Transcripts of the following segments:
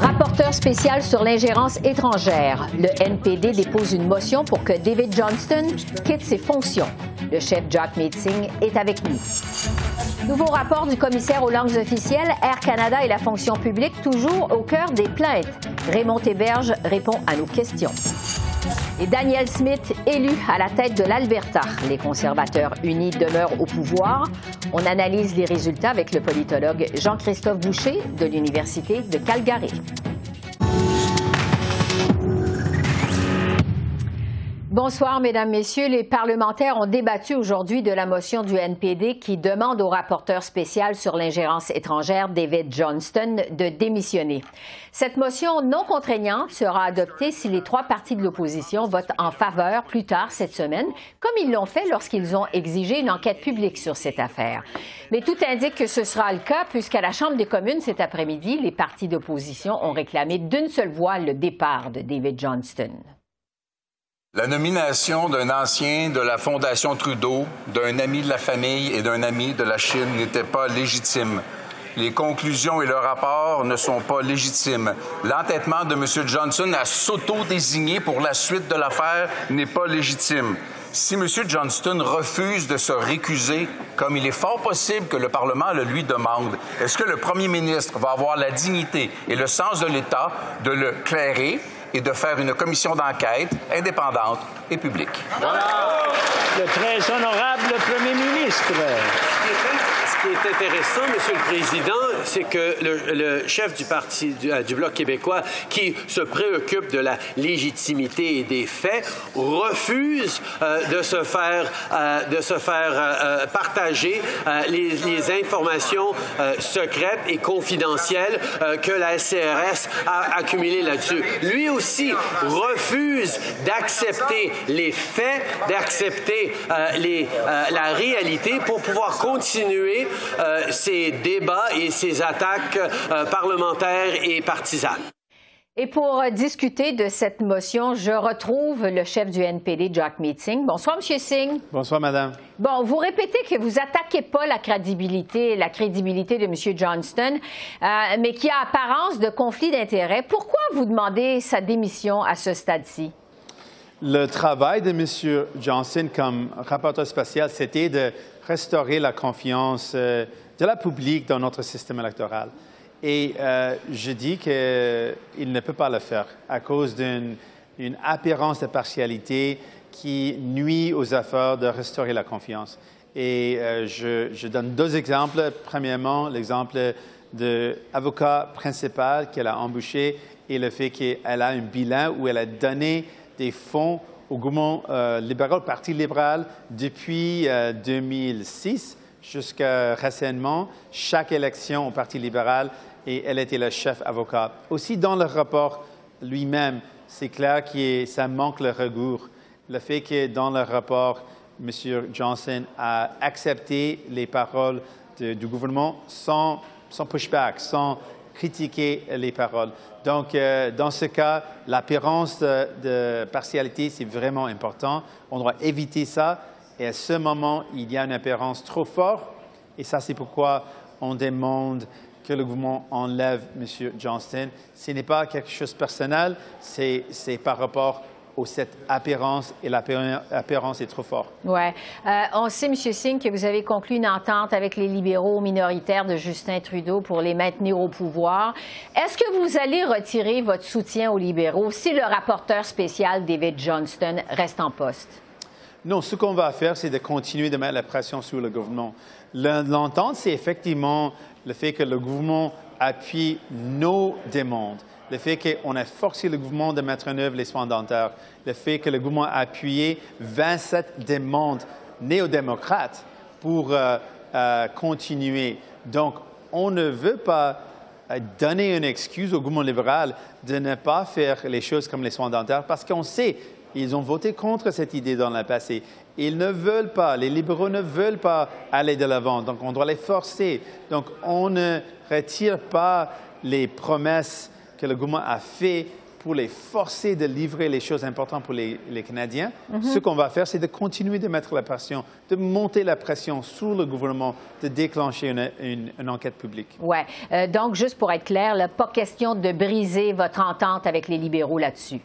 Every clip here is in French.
Rapporteur spécial sur l'ingérence étrangère, le NPD dépose une motion pour que David Johnston quitte ses fonctions. Le chef Jack Meeting est avec nous. Nouveau rapport du commissaire aux langues officielles, Air Canada et la fonction publique toujours au cœur des plaintes. Raymond Héberge répond à nos questions. Et Daniel Smith, élu à la tête de l'Alberta. Les conservateurs unis demeurent au pouvoir. On analyse les résultats avec le politologue Jean-Christophe Boucher de l'Université de Calgary. Bonsoir, Mesdames, Messieurs. Les parlementaires ont débattu aujourd'hui de la motion du NPD qui demande au rapporteur spécial sur l'ingérence étrangère, David Johnston, de démissionner. Cette motion non contraignante sera adoptée si les trois partis de l'opposition votent en faveur plus tard cette semaine, comme ils l'ont fait lorsqu'ils ont exigé une enquête publique sur cette affaire. Mais tout indique que ce sera le cas puisqu'à la Chambre des communes cet après-midi, les partis d'opposition ont réclamé d'une seule voix le départ de David Johnston. La nomination d'un ancien de la Fondation Trudeau, d'un ami de la famille et d'un ami de la Chine n'était pas légitime. Les conclusions et le rapport ne sont pas légitimes. L'entêtement de M. Johnson à s'auto-désigner pour la suite de l'affaire n'est pas légitime. Si M. Johnston refuse de se récuser, comme il est fort possible que le Parlement le lui demande, est-ce que le premier ministre va avoir la dignité et le sens de l'État de le clairer? Et de faire une commission d'enquête indépendante et publique. Le très honorable Premier ministre ce qui est intéressant, Monsieur le Président, c'est que le, chef du Parti euh, du, Bloc québécois, qui se préoccupe de la légitimité et des faits, refuse euh, de se faire, euh, de se faire partager les, informations secrètes et confidentielles que la CRS a accumulées là-dessus. Lui aussi refuse d'accepter les faits, d'accepter la réalité pour pouvoir continuer ces débats et ces attaques euh, parlementaires et partisanes. Et pour euh, discuter de cette motion, je retrouve le chef du NPD, Jack Meeting. Bonsoir, M. Singh. Bonsoir, Madame. Bon, vous répétez que vous attaquez pas la crédibilité, la crédibilité de M. Johnston, mais qui a apparence de conflit d'intérêts. Pourquoi vous demandez sa démission à ce stade-ci? Le travail de M. Johnson comme rapporteur spécial, c'était de restaurer la confiance euh, de la public dans notre système électoral. Et euh, je dis qu'il ne peut pas le faire à cause d'une apparence de partialité qui nuit aux efforts de restaurer la confiance. Et euh, je, donne deux exemples. Premièrement, l'exemple de l'avocat principal qu'elle a embauché et le fait qu'elle a un bilan où elle a donné des fonds au gouvernement euh, libéral, Parti libéral, depuis 2006 euh, jusqu'à récemment, chaque élection au Parti libéral, et elle était le chef avocat. Aussi, dans le rapport lui-même, c'est clair que ça manque le rigueur. Le fait que dans le rapport, M. Johnson a accepté les paroles du gouvernement sans, sans pushback, sans critiquer les paroles. Donc, euh, dans ce cas, l'apparence de, partialité, c'est vraiment important. On doit éviter ça. Et à ce moment, il y a une apparence trop forte. Et ça, c'est pourquoi on demande que le gouvernement enlève M. Johnston. Ce n'est pas quelque chose de personnel, c'est par rapport où cette apparence et l'apparence est trop forte. Oui. Euh, on sait, M. Singh, que vous avez conclu une entente avec les libéraux minoritaires de Justin Trudeau pour les maintenir au pouvoir. Est-ce que vous allez retirer votre soutien aux libéraux si le rapporteur spécial David Johnston reste en poste? Non, ce qu'on va faire, c'est de continuer de mettre la pression sur le gouvernement. L'entente, c'est effectivement le fait que le gouvernement appuie nos demandes le fait qu'on a forcé le gouvernement de mettre en œuvre les soins dentaires, le fait que le gouvernement a appuyé 27 demandes néo-démocrates pour euh, euh, continuer. Donc, on ne veut pas euh, donner une excuse au gouvernement libéral de ne pas faire les choses comme les soins dentaires parce qu'on sait Ils ont voté contre cette idée dans le passé. Ils ne veulent pas, les libéraux ne veulent pas aller de l'avant, donc on doit les forcer. Donc on ne retire pas les promesses que le gouvernement a faites pour les forcer de livrer les choses importantes pour les, Canadiens. Mhm. Ce qu'on va faire, c'est de continuer de mettre la pression, de monter la pression sur le gouvernement, de déclencher une, enquête publique. Oui. Euh, donc, juste pour être clair, pas question de briser votre entente avec les libéraux là-dessus.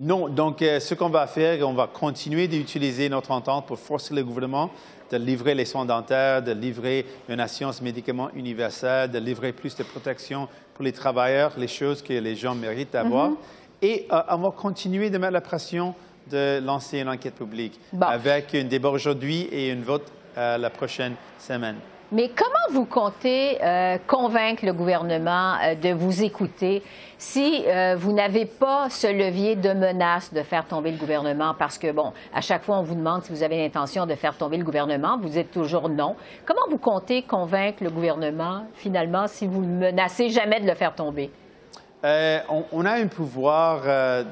Non. Donc, euh, ce qu'on va faire, on va continuer d'utiliser notre entente pour forcer le gouvernement de livrer les soins dentaires, de livrer une assurance médicaments universelle, de livrer plus de protection pour les travailleurs, les choses que les gens méritent d'avoir. Mhm. Et euh, on va continuer de mettre la pression de lancer une enquête publique avec un débat aujourd'hui et un vote euh, la prochaine semaine. Mais comment vous comptez euh, convaincre le gouvernement euh, de vous écouter si euh, vous n'avez pas ce levier de menace de faire tomber le gouvernement? Parce que, bon, à chaque fois, on vous demande si vous avez l'intention de faire tomber le gouvernement. Vous êtes toujours non. Comment vous comptez convaincre le gouvernement, finalement, si vous ne menacez jamais de le faire tomber? on, a un pouvoir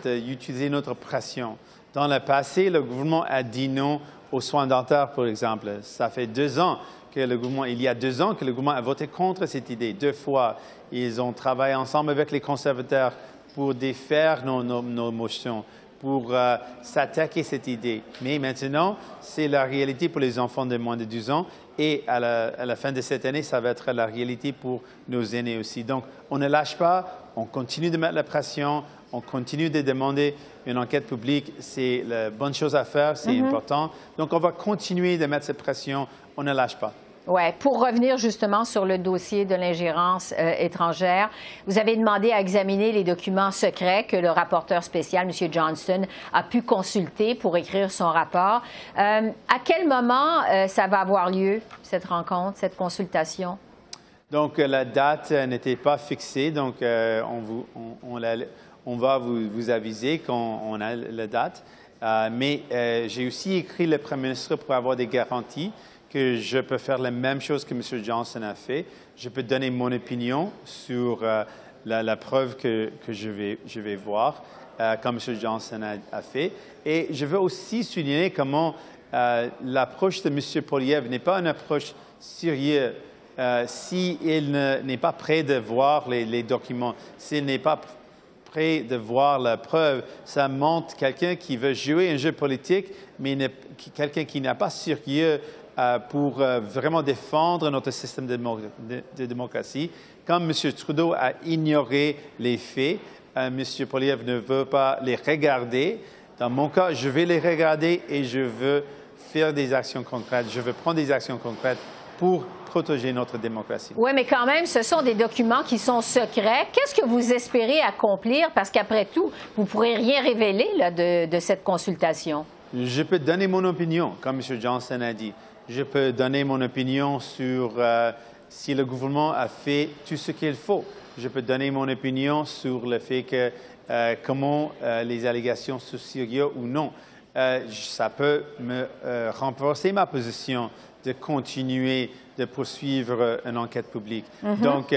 d'utiliser notre pression. Dans le passé, le gouvernement a dit non aux soins dentaires, par exemple. Ça fait deux ans que le gouvernement, il y a deux ans que le gouvernement a voté contre cette idée. Deux fois, ils ont travaillé ensemble avec les conservateurs pour défaire nos, motions, pour euh, s'attaquer à cette idée. Mais maintenant, c'est la réalité pour les enfants de moins de 12 ans et à la, fin de cette année, ça va être la réalité pour nos aînés aussi. Donc, on ne lâche pas, on continue de mettre la pression, on continue de demander une enquête publique. C'est la bonne chose à faire, c'est mm-hmm. important. Donc, on va continuer de mettre cette pression on ne lâche pas. Oui. Pour revenir justement sur le dossier de l'ingérence euh, étrangère, vous avez demandé à examiner les documents secrets que le rapporteur spécial, M. Johnston, a pu consulter pour écrire son rapport. Euh, à quel moment euh, ça va avoir lieu, cette rencontre, cette consultation? Donc, la date n'était pas fixée, donc on, va vous, aviser quand on a la date. mais j'ai aussi écrit le Premier ministre pour avoir des garanties que je peux faire la même chose que M. Johnson a fait. Je peux donner mon opinion sur euh, la, preuve que, je, vais, je, vais, voir, euh, comme M. Johnson a, fait. Et je veux aussi souligner comment euh, l'approche de M. Poliev n'est pas une approche sérieuse. s'il n'est pas prêt de voir les, les documents, s'il n'est pas prêt de voir la preuve, ça montre quelqu'un qui veut jouer un jeu politique, mais quelqu'un qui n'a pas sérieux euh, pour euh, vraiment défendre notre système de, démocratie. Quand M. Trudeau a ignoré les faits, euh, M. Poliev ne veut pas les regarder. Dans mon cas, je vais les regarder et je veux faire des actions concrètes. Je veux prendre des actions concrètes pour protéger notre démocratie. Oui, mais quand même, ce sont des documents qui sont secrets. Qu'est-ce que vous espérez accomplir? Parce qu'après tout, vous ne pourrez rien révéler de, de cette consultation. Je peux donner mon opinion, comme M. Johnson a dit je peux donner mon opinion sur euh, si le gouvernement a fait tout ce qu'il faut. Je peux donner mon opinion sur le fait que euh, comment euh, les allégations sont sérieuses ou non. ça peut me renforcer ma position de continuer de poursuivre une enquête publique. Mm-hmm. Donc,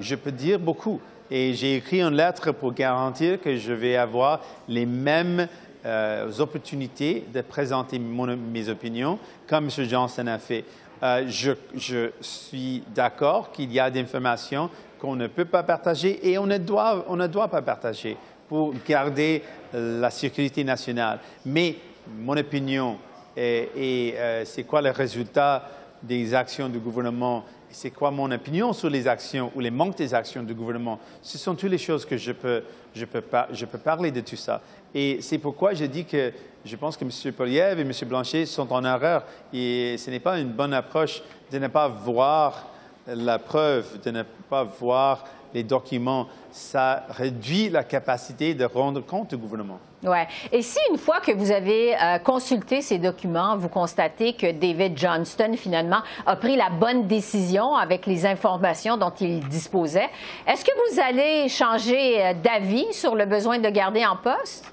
je peux dire beaucoup. Et j'ai écrit une lettre pour garantir que je vais avoir les mêmes euh, opportunités de présenter mes opinions, comme M. Johnson a fait. Euh, je, suis d'accord qu'il y a des informations qu'on ne peut pas partager et on ne doit, on ne doit pas partager pour garder la sécurité nationale. Mais mon opinion et, euh, c'est quoi le résultat des actions du gouvernement? C'est quoi mon opinion sur les actions ou les manques des actions du gouvernement? Ce sont toutes les choses que je peux, je peux, je peux parler de tout ça. Et c'est pourquoi je dis que je pense que M. Poliev et M. Blanchet sont en erreur. Et ce n'est pas une bonne approche de ne pas voir la preuve, de ne pas voir les documents, ça réduit la capacité de rendre compte du gouvernement. Oui. Et si une fois que vous avez euh, consulté ces documents, vous constatez que David Johnston, finalement, a pris la bonne décision avec les informations dont il disposait, est-ce que vous allez changer euh, d'avis sur le besoin de garder en poste?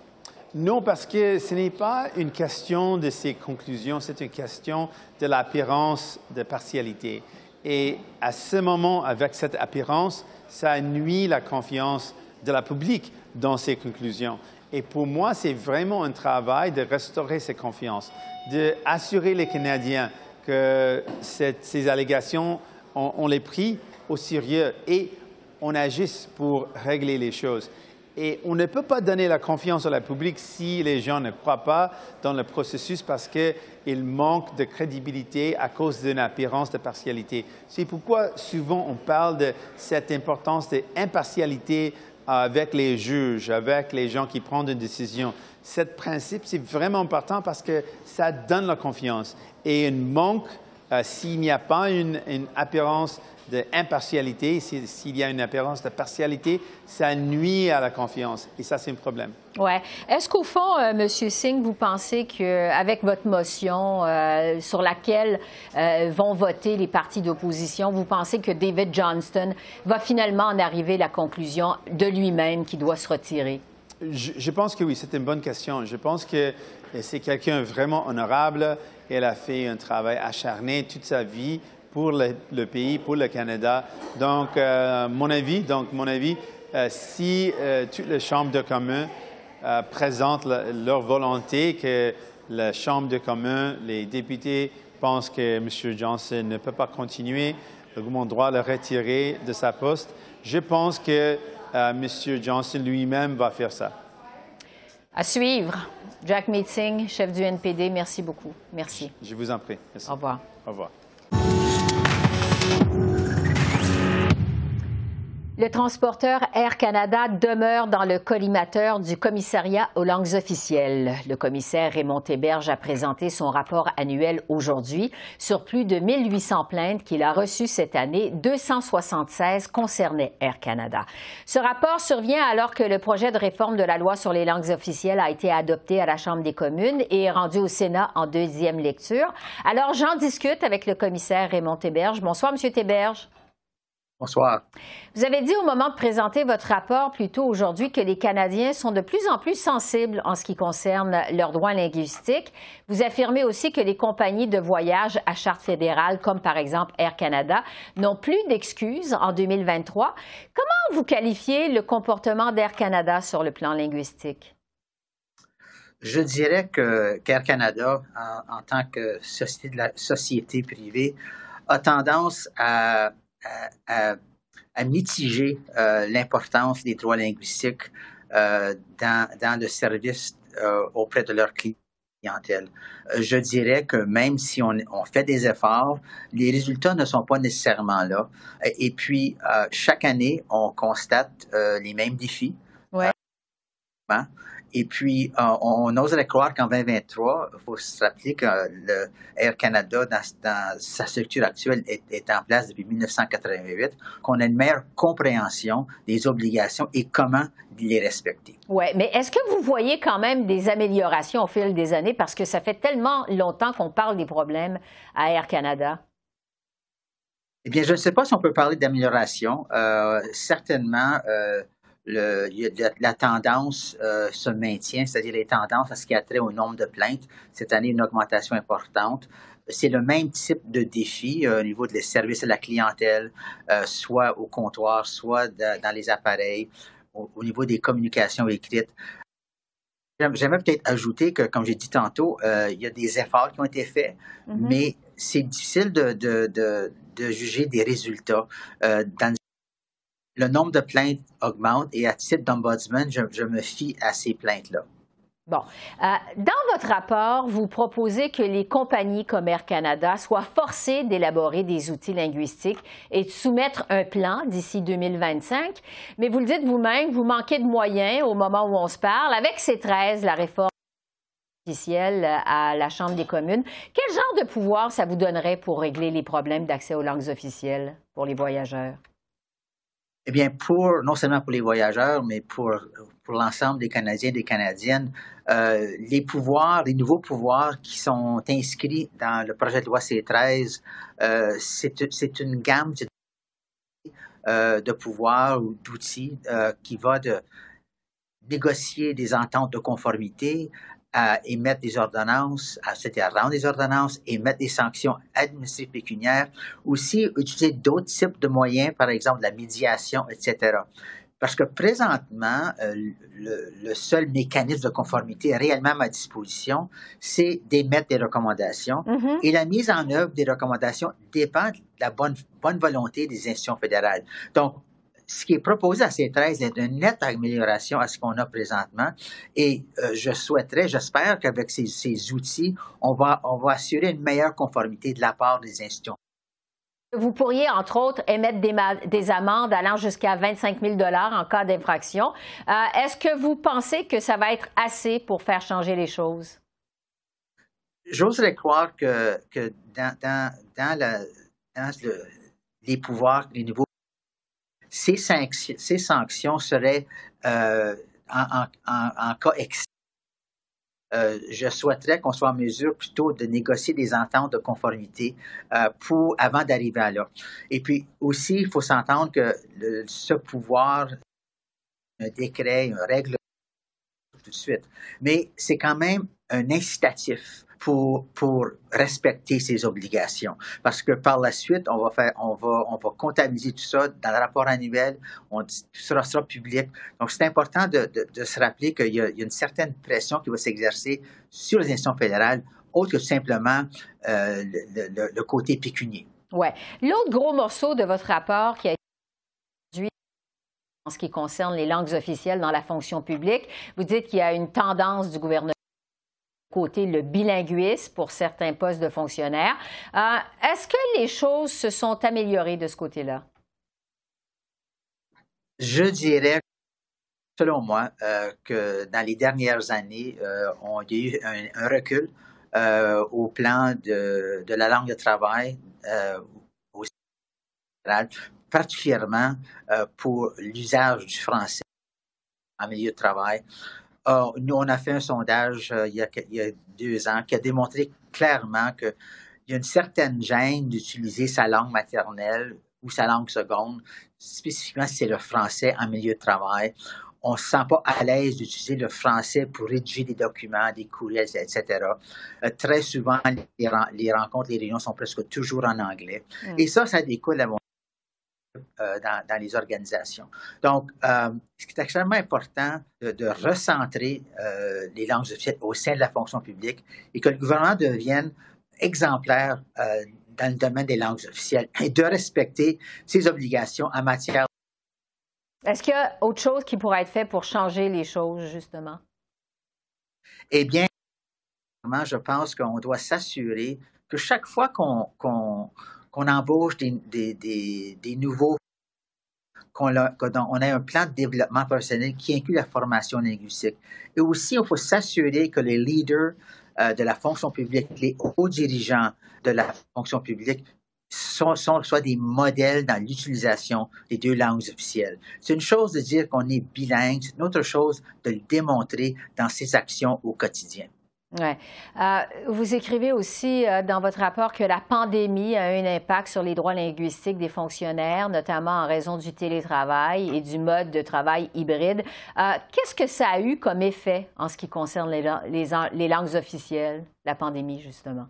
Non, parce que ce n'est pas une question de ces conclusions, c'est une question de l'apparence de partialité. Et à ce moment, avec cette apparence, ça nuit la confiance de la public dans ces conclusions. Et pour moi, c'est vraiment un travail de restaurer cette confiance, d'assurer les Canadiens que ces allégations, on, les pris au sérieux et on agisse pour régler les choses. Et on ne peut pas donner la confiance la public si les gens ne croient pas dans le processus parce qu'il manque de crédibilité à cause d'une apparence de partialité. C'est pourquoi souvent on parle de cette importance d'impartialité avec les juges, avec les gens qui prennent une décision. Ce principe, c'est vraiment important parce que ça donne la confiance. Et un manque, euh, s'il n'y a pas une, une apparence d'impartialité, s'il y a une apparence de partialité, ça nuit à la confiance. Et ça, c'est un problème. Oui. Est-ce qu'au fond, euh, M. Singh, vous pensez qu'avec votre motion euh, sur laquelle euh, vont voter les partis d'opposition, vous pensez que David Johnston va finalement en arriver à la conclusion de lui-même qu'il doit se retirer? Je, je, pense que oui, c'est une bonne question. Je pense que c'est quelqu'un vraiment honorable. Elle a fait un travail acharné toute sa vie pour le, pays, pour le Canada. Donc, euh, mon avis, donc mon avis, euh, si euh, toutes les chambres de communs présentent leur volonté que la Chambre de communs, les députés pensent que M. Johnson ne peut pas continuer, le gouvernement doit le retirer de sa poste. Je pense que M. Johnson lui-même va faire ça. À suivre. Jack Meeting, chef du NPD, merci beaucoup. Merci. Je vous en prie. Au revoir. Au revoir. Le transporteur Air Canada demeure dans le collimateur du commissariat aux langues officielles. Le commissaire Raymond Héberge a présenté son rapport annuel aujourd'hui sur plus de 1800 plaintes qu'il a reçues cette année. 276 concernaient Air Canada. Ce rapport survient alors que le projet de réforme de la loi sur les langues officielles a été adopté à la Chambre des communes et est rendu au Sénat en deuxième lecture. Alors, j'en discute avec le commissaire Raymond Héberge. Bonsoir, Monsieur Héberge. Bonsoir. Vous avez dit au moment de présenter votre rapport plus tôt aujourd'hui que les Canadiens sont de plus en plus sensibles en ce qui concerne leurs droits linguistiques. Vous affirmez aussi que les compagnies de voyage à charte fédérale, comme par exemple Air Canada, n'ont plus d'excuses en 2023. Comment vous qualifiez le comportement d'Air Canada sur le plan linguistique? Je dirais que qu'Air Canada, en, tant que société, de la, société privée, a tendance à à, mitiger euh, l'importance des droits linguistiques euh, dans, dans, le service euh, auprès de leur clientèle. Je dirais que même si on, on, fait des efforts, les résultats ne sont pas nécessairement là. Et puis, chaque année, on constate les mêmes défis. Ouais. Et puis, euh, on, oserait croire qu'en 2023, il faut se rappeler que le Air Canada, dans, sa structure actuelle, est, en place depuis 1988, qu'on a une meilleure compréhension des obligations et comment les respecter. Oui, mais est-ce que vous voyez quand même des améliorations au fil des années? Parce que ça fait tellement longtemps qu'on parle des problèmes à Air Canada. Eh bien, je ne sais pas si on peut parler d'amélioration. Euh, certainement, euh, la tendance euh, se maintient, c'est-à-dire les tendances à ce qui a trait au nombre de plaintes. Cette année, une augmentation importante. C'est le même type de défi euh, au niveau des services à la clientèle, euh, soit au comptoir, soit dans les appareils, au, niveau des communications écrites. J'aimerais peut-être ajouter que, comme j'ai dit tantôt, il y a des efforts qui ont été faits, mm-hmm. mais c'est difficile de, de, de, de, juger des résultats dans le nombre de plaintes augmente et à titre d'ombudsman, je, me fie à ces plaintes-là. Bon. Euh, dans votre rapport, vous proposez que les compagnies comme Air Canada soient forcées d'élaborer des outils linguistiques et de soumettre un plan d'ici 2025. Mais vous le dites vous-même, vous manquez de moyens au moment où on se parle. Avec ces 13, la réforme officielle à la Chambre des communes, quel genre de pouvoir ça vous donnerait pour régler les problèmes d'accès aux langues officielles pour les voyageurs? Eh bien, pour non seulement pour les voyageurs, mais pour, pour l'ensemble des Canadiens et des Canadiennes, euh, les pouvoirs, les nouveaux pouvoirs qui sont inscrits dans le projet de loi C13, euh, c'est une gamme euh, de pouvoirs ou d'outils euh, qui va de négocier des ententes de conformité à émettre des ordonnances, à, rendre des ordonnances, émettre des sanctions administratives pécuniaires, aussi utiliser d'autres types de moyens, par exemple la médiation, etc. Parce que présentement, euh, le, seul mécanisme de conformité réellement à ma disposition, c'est d'émettre des recommandations. Mm-hmm. Et la mise en œuvre des recommandations dépend de la bonne, bonne volonté des institutions fédérales. Donc, ce qui est proposé à ces 13 est une nette amélioration à ce qu'on a présentement. Et euh, je souhaiterais, j'espère qu'avec ces, ces, outils, on va, on va assurer une meilleure conformité de la part des institutions. Vous pourriez, entre autres, émettre des, des amendes allant jusqu'à 25 000 en cas d'infraction. Euh, est-ce que vous pensez que ça va être assez pour faire changer les choses? J'oserais croire que, que dans, dans, dans, dans le, les pouvoirs, les nouveaux ces, sanctions, seraient euh, en, cas extrême. Euh, je souhaiterais qu'on soit en mesure plutôt de négocier des ententes de conformité euh, pour avant d'arriver à là. Et puis aussi, il faut s'entendre que ce pouvoir, un décret, une règle tout de suite, mais c'est quand même un incitatif pour, respecter ses obligations. Parce que par la suite, on va faire, on va, on va comptabiliser tout ça dans le rapport annuel, tout ça sera public. Donc, c'est important de, se rappeler qu'il y, a une certaine pression qui va s'exercer sur les institutions fédérales, autre que simplement euh, le, le, côté pécunier. Oui. L'autre gros morceau de votre rapport qui a été en ce qui concerne les langues officielles dans la fonction publique, vous dites qu'il y a une tendance du gouvernement côté le bilinguisme pour certains postes de fonctionnaires. Euh, est-ce que les choses se sont améliorées de ce côté-là? Je dirais, selon moi, euh, que dans les dernières années, euh, on a eu un, recul au plan de, la langue de travail particulièrement pour l'usage du français en milieu de travail. Nous, on a fait un sondage euh, il, y a, deux ans qui a démontré clairement qu'il y a une certaine gêne d'utiliser sa langue maternelle ou sa langue seconde, spécifiquement si c'est le français en milieu de travail. On ne se sent pas à l'aise d'utiliser le français pour rédiger des documents, des courriels, etc. Euh, très souvent, les, rencontres, les réunions sont presque toujours en anglais. Mm. Et ça, ça découle à mon euh, dans, les organisations. Donc, euh, ce qui est extrêmement important de, recentrer euh, les langues officielles au sein de la fonction publique et que le gouvernement devienne exemplaire dans le domaine des langues officielles et de respecter ses obligations en matière. Est-ce qu'il y a autre chose qui pourrait être fait pour changer les choses, justement? Eh bien, je pense qu'on doit s'assurer que chaque fois qu'on qu'on embauche des, nouveaux, qu'on on a un plan de développement professionnel qui inclut la formation linguistique. Et aussi, il faut s'assurer que les leaders euh, de la fonction publique, les hauts dirigeants de la fonction publique sont, des modèles dans l'utilisation des deux langues officielles. C'est une chose de dire qu'on est bilingue, c'est une autre chose de le démontrer dans ses actions au quotidien. Euh, vous écrivez aussi euh, dans votre rapport que la pandémie a eu un impact sur les droits linguistiques des fonctionnaires, notamment en raison du télétravail et du mode de travail hybride. Euh, qu'est-ce que ça a eu comme effet en ce qui concerne les, les, langues officielles, la pandémie, justement?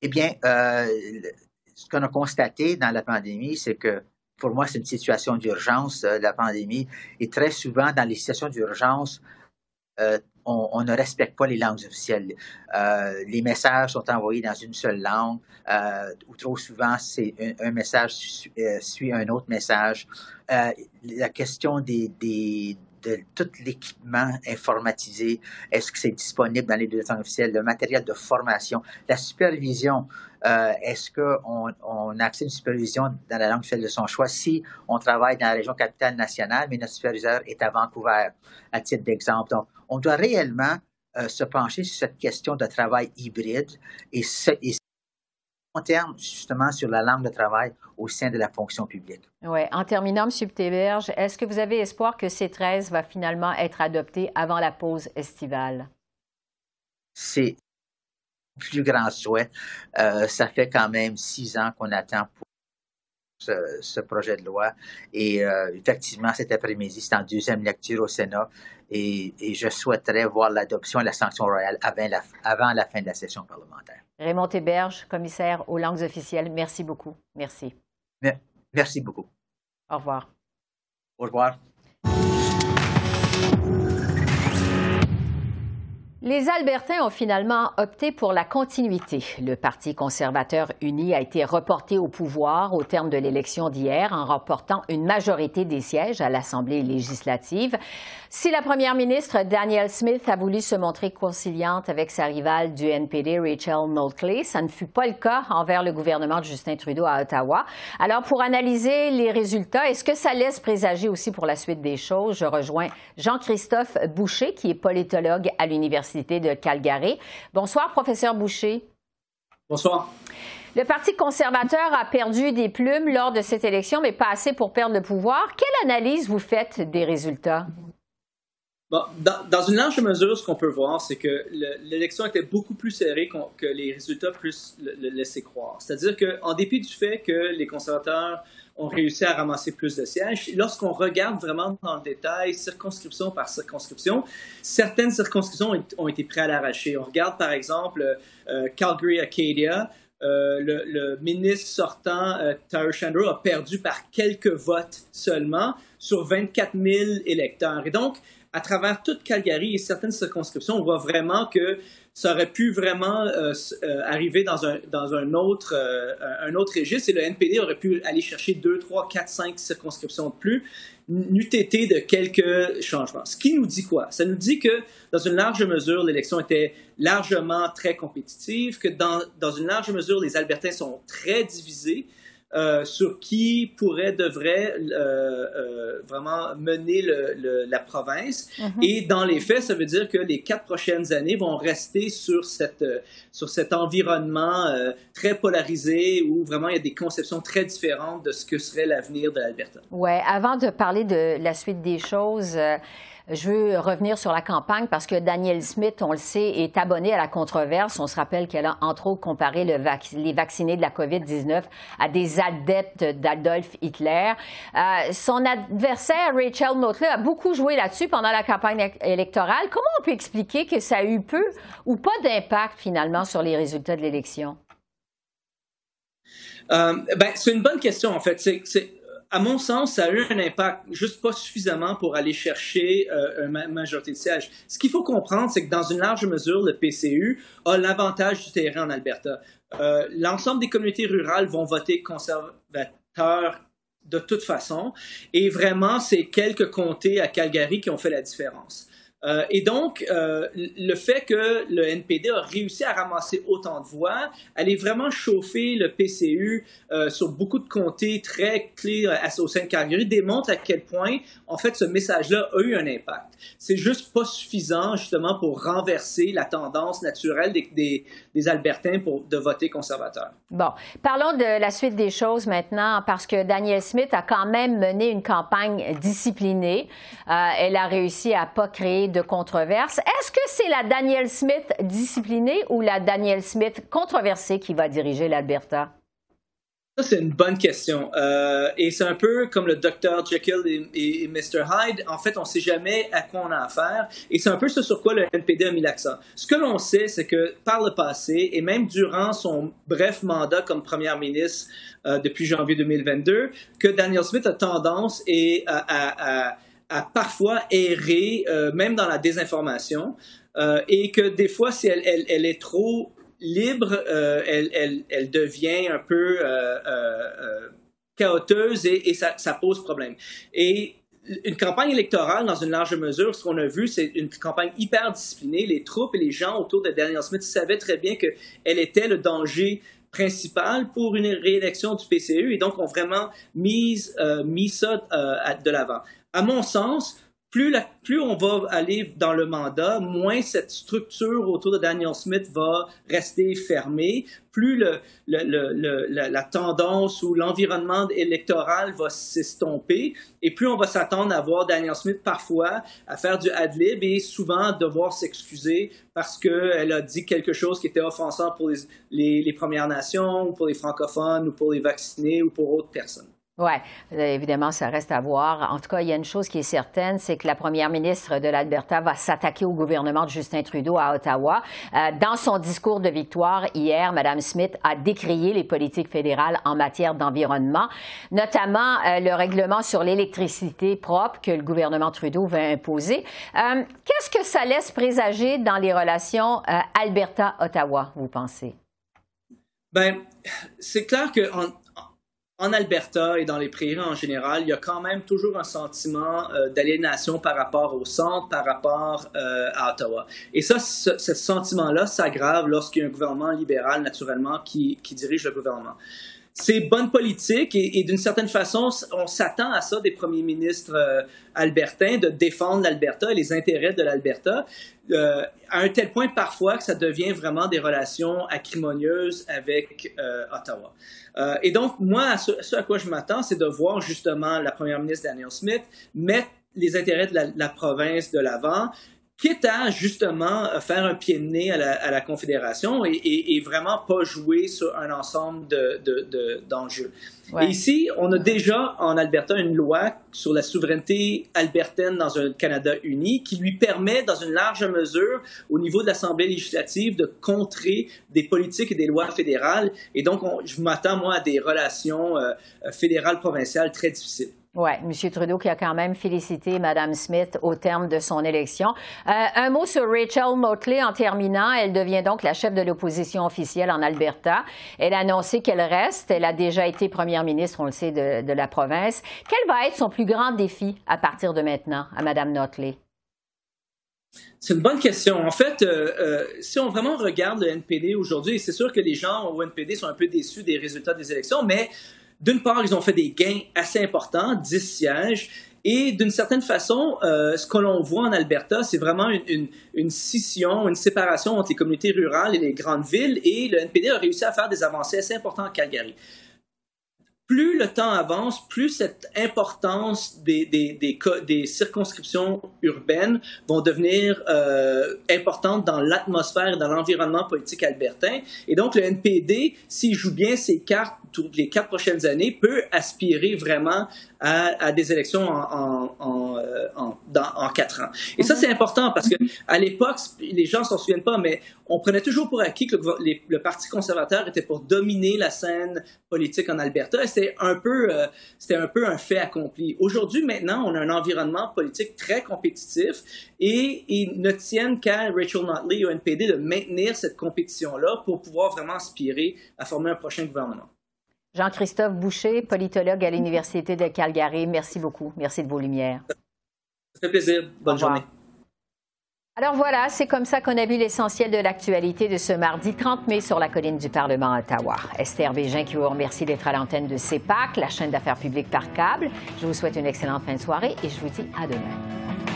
Eh bien, ce qu'on a constaté dans la pandémie, c'est que pour moi, c'est une situation d'urgence, la pandémie, et très souvent, dans les situations d'urgence, on, ne respecte pas les langues officielles. Euh, les messages sont envoyés dans une seule langue, euh, ou trop souvent, c'est un, message euh, suit un autre message. la question des, de tout l'équipement informatisé, est-ce que c'est disponible dans les deux langues officielles, le matériel de formation, la supervision, est-ce qu'on on a à une supervision dans la langue officielle de son choix? Si on travaille dans la région capitale nationale, mais notre superviseur est à Vancouver, à titre d'exemple. Donc, on doit réellement euh, se pencher sur cette question de travail hybride et, en termes justement sur la langue de travail au sein de la fonction publique. Oui. En terminant, M. Ptéberge, est-ce que vous avez espoir que C13 va finalement être adopté avant la pause estivale? C'est plus grand souhait. Euh, ça fait quand même six ans qu'on attend pour ce, projet de loi. Et euh, effectivement, cet après-midi, c'est en deuxième lecture au Sénat et, je souhaiterais voir l'adoption et la sanction royale avant la, avant la fin de la session parlementaire. Raymond Héberge, commissaire aux langues officielles, merci beaucoup. Merci. Merci beaucoup. Au revoir. Au revoir. Les Albertains ont finalement opté pour la continuité. Le Parti conservateur uni a été reporté au pouvoir au terme de l'élection d'hier en remportant une majorité des sièges à l'Assemblée législative. Si la première ministre Danielle Smith a voulu se montrer conciliante avec sa rivale du NPD, Rachel Notley, ça ne fut pas le cas envers le gouvernement de Justin Trudeau à Ottawa. Alors, pour analyser les résultats, est-ce que ça laisse présager aussi pour la suite des choses? Je rejoins Jean-Christophe Boucher, qui est politologue à l'Université de Calgary. Bonsoir, professeur Boucher. Bonsoir. Le Parti conservateur a perdu des plumes lors de cette élection, mais pas assez pour perdre le pouvoir. Quelle analyse vous faites des résultats? dans, une large mesure, ce qu'on peut voir, c'est que l'élection était beaucoup plus serrée que les résultats puissent le, laisser croire. C'est-à-dire qu'en dépit du fait que les conservateurs ont réussi à ramasser plus de sièges, lorsqu'on regarde vraiment dans le détail, circonscription par circonscription, certaines circonscriptions ont, été prêtes à l'arracher. On regarde par exemple euh, Calgary-Acadia. Euh, le, ministre sortant, euh, Chandler, a perdu par quelques votes seulement sur 24 000 électeurs. Et donc, à travers toute Calgary et certaines circonscriptions, on voit vraiment que ça aurait pu vraiment euh, euh, arriver dans un, dans un autre, euh, un autre registre et le NPD aurait pu aller chercher deux, trois, quatre, cinq circonscriptions de plus, n'eût été de quelques changements. Ce qui nous dit quoi? Ça nous dit que dans une large mesure, l'élection était largement très compétitive, que dans, dans une large mesure, les Albertains sont très divisés. Euh, sur qui pourrait, devrait euh, euh, vraiment mener la province. Mhm. Et dans les faits, ça veut dire que les quatre prochaines années vont rester sur, cette, sur cet environnement très polarisé où vraiment il y a des conceptions très différentes de ce que serait l'avenir de l'Alberta. Oui, avant de parler de la suite des choses, je veux revenir sur la campagne parce que Danielle Smith, on le sait, est abonnée à la controverse. On se rappelle qu'elle a entre autres comparé les vaccinés de la COVID-19 à des adeptes d'Adolf Hitler. Euh, son adversaire, Rachel Notley, a beaucoup joué là-dessus pendant la campagne électorale. Comment on peut expliquer que ça a eu peu ou pas d'impact finalement sur les résultats de l'élection? Euh, ben, c'est une bonne question, en fait. C'est, à mon sens, ça a eu un impact juste pas suffisamment pour aller chercher euh, une majorité de sièges. Ce qu'il faut comprendre, c'est que dans une large mesure, le PCU a l'avantage du terrain en Alberta. Euh, l'ensemble des communautés rurales vont voter conservateur de toute façon, et vraiment, c'est quelques comtés à Calgary qui ont fait la différence. Euh, et donc, euh, le fait que le NPD a réussi à ramasser autant de voix, allait vraiment chauffer le PCU euh, sur beaucoup de comtés très clés au sein de Calgary, démontre à quel point, en fait, ce message-là a eu un impact. C'est juste pas suffisant, justement, pour renverser la tendance naturelle des, des, Albertains pour, de voter conservateur. Bon, parlons de la suite des choses maintenant, parce que Danielle Smith a quand même mené une campagne disciplinée. elle a réussi à pas créer de controverse. Est-ce que c'est la Danielle Smith disciplinée ou la Danielle Smith controversée qui va diriger l'Alberta? Ça, c'est une bonne question. Euh, et c'est un peu comme le Dr. Jekyll et, Mr. Hyde. En fait, on ne sait jamais à quoi on a affaire. Et c'est un peu ce sur quoi le NPD a mis l'accent. Ce que l'on sait, c'est que par le passé, et même durant son bref mandat comme première ministre euh, depuis janvier 2022, que Danielle Smith a tendance et à à parfois errer, euh, même dans la désinformation, euh, et que des fois, si elle, est trop libre, euh, elle, devient un peu chaoteuse et, ça, pose problème. Et une campagne électorale, dans une large mesure, ce qu'on a vu, c'est une campagne hyper disciplinée. Les troupes et les gens autour de Daniel Smith savaient très bien qu'elle était le danger principal pour une réélection du PCU et donc ont vraiment mis, mis ça de l'avant à mon sens, plus, plus, on va aller dans le mandat, moins cette structure autour de Daniel Smith va rester fermée, plus le, la, tendance ou l'environnement électoral va s'estomper, et plus on va s'attendre à voir Daniel Smith parfois à faire du ad-lib et souvent devoir s'excuser parce qu'elle a dit quelque chose qui était offensant pour les, les Premières Nations, ou pour les francophones, ou pour les vaccinés, ou pour autres personnes. Oui, évidemment, ça reste à voir. En tout cas, il y a une chose qui est certaine, c'est que la première ministre de l'Alberta va s'attaquer au gouvernement de Justin Trudeau à Ottawa. Euh, dans son discours de victoire hier, Mme Smith a décrié les politiques fédérales en matière d'environnement, notamment euh, le règlement sur l'électricité propre que le gouvernement Trudeau veut imposer. Euh, qu'est-ce que ça laisse présager dans les relations Alberta-Ottawa, vous pensez? Bien, c'est clair qu'en en Alberta et dans les prairies en général, il y a quand même toujours un sentiment euh, d'aliénation par rapport au centre, par rapport euh, à Ottawa. Et ça, ce, sentiment-là s'aggrave lorsqu'il y a un gouvernement libéral, naturellement, qui, dirige le gouvernement. C'est bonne politique et, d'une certaine façon, on s'attend à ça des premiers ministres euh, albertains, de défendre l'Alberta et les intérêts de l'Alberta, à un tel point parfois que ça devient vraiment des relations acrimonieuses avec Ottawa. Euh, et donc, moi, ce, à quoi je m'attends, c'est de voir justement la première ministre Daniel Smith mettre les intérêts de la province de l'avant, quitte à justement faire un pied de nez à la, Confédération et, vraiment pas jouer sur un ensemble d'enjeux. De, Et ici, on a déjà en Alberta une loi sur la souveraineté albertaine dans un Canada uni qui lui permet, dans une large mesure, au niveau de l'Assemblée législative, de contrer des politiques et des lois fédérales. Et donc, je m'attends, moi, à des relations euh, fédérales provinciales très difficiles. Oui, M. Trudeau qui a quand même félicité Mme Smith au terme de son élection. Euh, un mot sur Rachel Motley en terminant. Elle devient donc la chef de l'opposition officielle en Alberta. Elle a annoncé qu'elle reste. Elle a déjà été première ministre, on le sait, de, la province. Quel va être son plus grand défi à partir de maintenant à Mme Motley? C'est une bonne question. En fait, euh, euh, si on vraiment regarde le NPD aujourd'hui, c'est sûr que les gens au NPD sont un peu déçus des résultats des élections, mais d'une part, ils ont fait des gains assez importants, 10 sièges, et d'une certaine façon, euh, ce que l'on voit en Alberta, c'est vraiment une, une, scission, une séparation entre les communautés rurales et les grandes villes, et le NPD a réussi à faire des avancées assez importantes en Calgary plus le temps avance, plus cette importance des, des, circonscriptions urbaines vont devenir euh, importantes dans l'atmosphère dans l'environnement politique albertain. Et donc, le NPD, s'il joue bien ses cartes les quatre prochaines années, peut aspirer vraiment à, des élections en, en, en, quatre ans. Et ça, c'est important parce que à l'époque, les gens s'en souviennent pas, mais on prenait toujours pour acquis que le, le, Parti conservateur était pour dominer la scène politique en Alberta. C'était un peu, euh, c'était un peu un fait accompli. Aujourd'hui, maintenant, on a un environnement politique très compétitif et ils ne tiennent qu'à Rachel Notley au NPD de maintenir cette compétition-là pour pouvoir vraiment aspirer à former un prochain gouvernement. Jean-Christophe Boucher, politologue à l'Université de Calgary, merci beaucoup. Merci de vos lumières. Ça fait plaisir. Bonne journée. Alors voilà, c'est comme ça qu'on a vu l'essentiel de l'actualité de ce mardi 30 mai sur la colline du Parlement à Ottawa. Esther Bégin qui vous remercie d'être à l'antenne de CEPAC, la chaîne d'affaires publiques par câble. Je vous souhaite une excellente fin de soirée et je vous dis à demain.